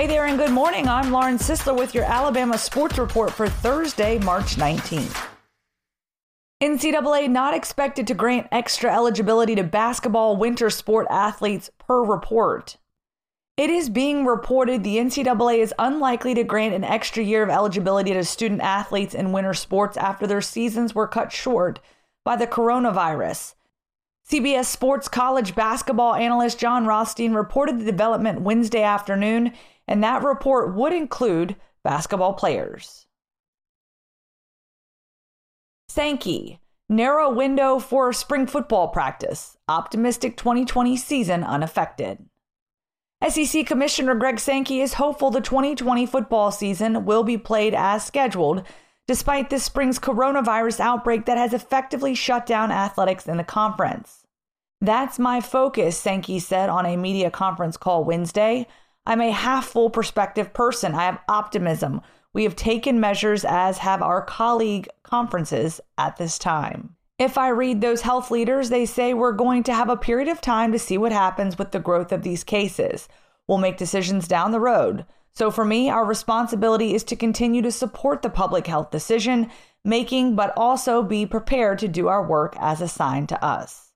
Hey there, and good morning. I'm Lauren Sisler with your Alabama Sports Report for Thursday, March 19th. NCAA not expected to grant extra eligibility to basketball winter sport athletes per report. It is being reported the NCAA is unlikely to grant an extra year of eligibility to student athletes in winter sports after their seasons were cut short by the coronavirus. CBS Sports college basketball analyst Jon Rothstein reported the development Wednesday afternoon, and that report would include basketball players. Sankey, narrow window for spring football practice, optimistic 2020 season unaffected. SEC Commissioner Greg Sankey is hopeful the 2020 football season will be played as scheduled, despite this spring's coronavirus outbreak that has effectively shut down athletics in the conference. That's my focus, Sankey said on a media conference call Wednesday. I'm a half full perspective person. I have optimism. We have taken measures, as have our colleague conferences at this time. If I read those health leaders, they say we're going to have a period of time to see what happens with the growth of these cases. We'll make decisions down the road. So for me, our responsibility is to continue to support the public health decision making, but also be prepared to do our work as assigned to us.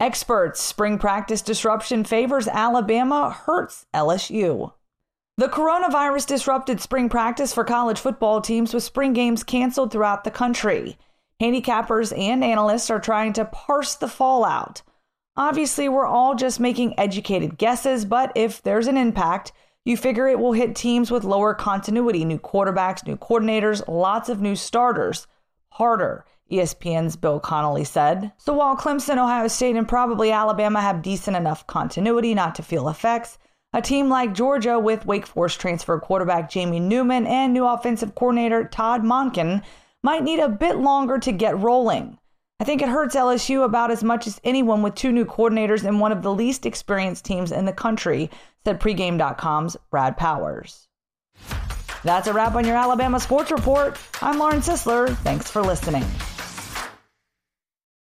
Experts, spring practice disruption favors Alabama, hurts LSU. The coronavirus disrupted spring practice for college football teams with spring games canceled throughout the country. Handicappers and analysts are trying to parse the fallout. Obviously, we're all just making educated guesses, but if there's an impact, you figure it will hit teams with lower continuity, new quarterbacks, new coordinators, lots of new starters. Harder, ESPN's Bill Connelly said. So while Clemson, Ohio State, and probably Alabama have decent enough continuity not to feel effects, a team like Georgia with Wake Forest transfer quarterback Jamie Newman and new offensive coordinator Todd Monken might need a bit longer to get rolling. I think it hurts LSU about as much as anyone with two new coordinators and one of the least experienced teams in the country, said pregame.com's Brad Powers. That's a wrap on your Alabama Sports Report. I'm Lauren Sisler. Thanks for listening.